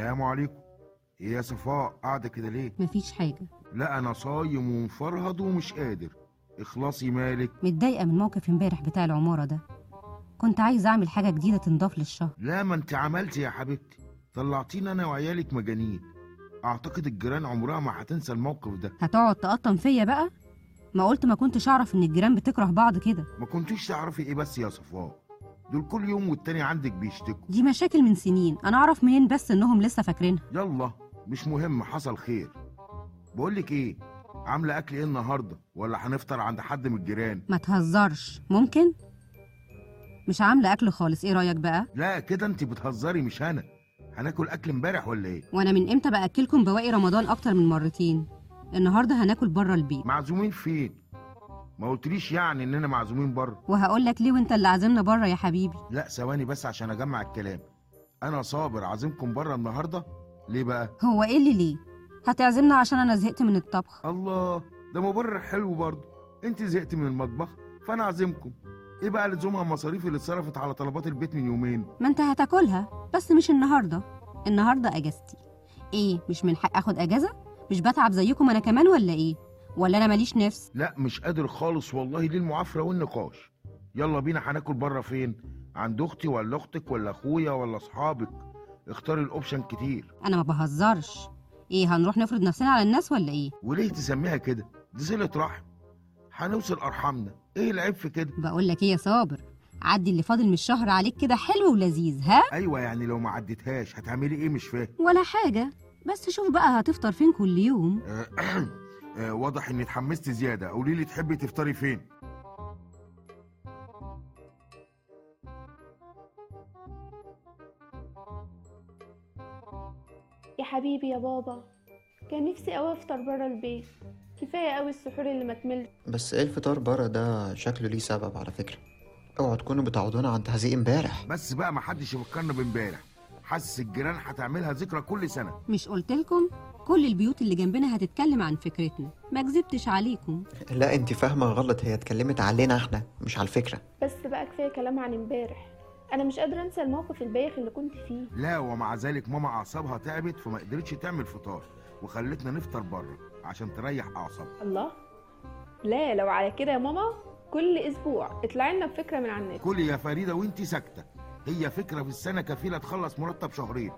عليكم. إيه يا صفاء؟ قاعدة كده ليه؟ مفيش حاجة. لا أنا صايم ومفرهد ومش قادر. اخلصي مالك. متضايقة من موقف امبارح بتاع العمارة ده. كنت عايزة أعمل حاجة جديدة تنضاف للشهر. لا ما أنت عملتي يا حبيبتي. طلعتينا أنا وعيالك مجانين. أعتقد الجيران عمرها ما هتنسى الموقف ده. هتقعد تقطم فيا بقى؟ ما قلت ما كنتش أعرف إن الجيران بتكره بعض كده. ما كنتيش تعرفي إيه بس يا صفاء. دول كل يوم والتاني عندك بيشتكوا. دي مشاكل من سنين. أنا أعرف منين بس إنهم لسه فاكرينها. يلا مش مهم حصل خير. بقولك إيه عاملة أكل إيه النهارده؟ ولا هنفطر عند حد من الجيران؟ ما تهزرش. ممكن؟ مش عاملة أكل خالص. إيه رأيك بقى؟ لا كده انت بتهزري مش أنا. هناكل أكل امبارح ولا إيه؟ وأنا من إمتى بأكلكم بواقي رمضان أكتر من مرتين؟ النهاردة هناكل بره البيت. معزومين فين؟ ما قلتليش يعني إننا معزومين بره. وهقول لك ليه وأنت اللي عازمنا بره يا حبيبي. لا ثواني بس عشان أجمع الكلام. أنا صابر عازمكم بره النهارده؟ ليه بقى؟ هو إيه اللي ليه؟ هتعزمنا عشان أنا زهقت من الطبخ. الله ده مبرر حلو برضه. أنت زهقت من المطبخ فأنا عازمكم. إيه بقى لزومها المصاريف اللي اتصرفت على طلبات البيت من يومين؟ ما أنت هتاكلها بس مش النهارده. النهارده أجازتي. إيه مش من حق آخد أجازة؟ مش بتعب زيكم أنا كمان ولا إيه؟ ولا أنا ماليش نفس؟ لا مش قادر خالص والله ليه المعافره والنقاش. يلا بينا هناكل بره فين؟ عند أختي ولا أختك ولا أخويا ولا أصحابك؟ اختاري الأوبشن كتير. أنا ما بهزرش. إيه هنروح نفرض نفسنا على الناس ولا إيه؟ وليه تسميها كده؟ دي صلة رحم. هنوصل أرحامنا. إيه العيب في كده؟ بقول لك إيه يا صابر؟ عدي اللي فاضل من الشهر عليك كده حلو ولذيذ ها؟ أيوه يعني لو ما عديتهاش هتعملي إيه؟ مش فاهم. ولا حاجة. بس شوف بقى هتفطر فين كل يوم. آه، واضح إني اتحمست زيادة. قولي لي تحبي تفطري فين؟ يا حبيبي يا بابا. كان نفسي أوي أفطر برا البيت. كفاية أوي السحور اللي ما كملش بس إيه الفطار بره ده؟ شكله ليه سبب على فكرة. اوعوا تكونوا بتعودونا عن تهزيق امبارح. بس بقى ما حدش يفكرنا بامبارح. حاسس الجيران هتعملها ذكرى كل سنة. مش قلت لكم؟ كل البيوت اللي جنبنا هتتكلم عن فكرتنا. ما كذبتش عليكم. لا انت فاهمة غلط. هي اتكلمت علينا إحنا مش على الفكرة. بس بقى كفاية كلام عن امبارح. أنا مش قادرة أنسى الموقف البايخ اللي كنت فيه. لا ومع ذلك ماما أعصابها تعبت فما قدرتش تعمل فطار وخلتنا نفطر بره عشان تريح أعصابها. الله. لا لو على كده يا ماما كل أسبوع اطلعي لنا بفكرة من على النت كلي يا فريدة وانت ساكتة. هي فكرة في السنة كفيلة تخلص مرتب شهرين.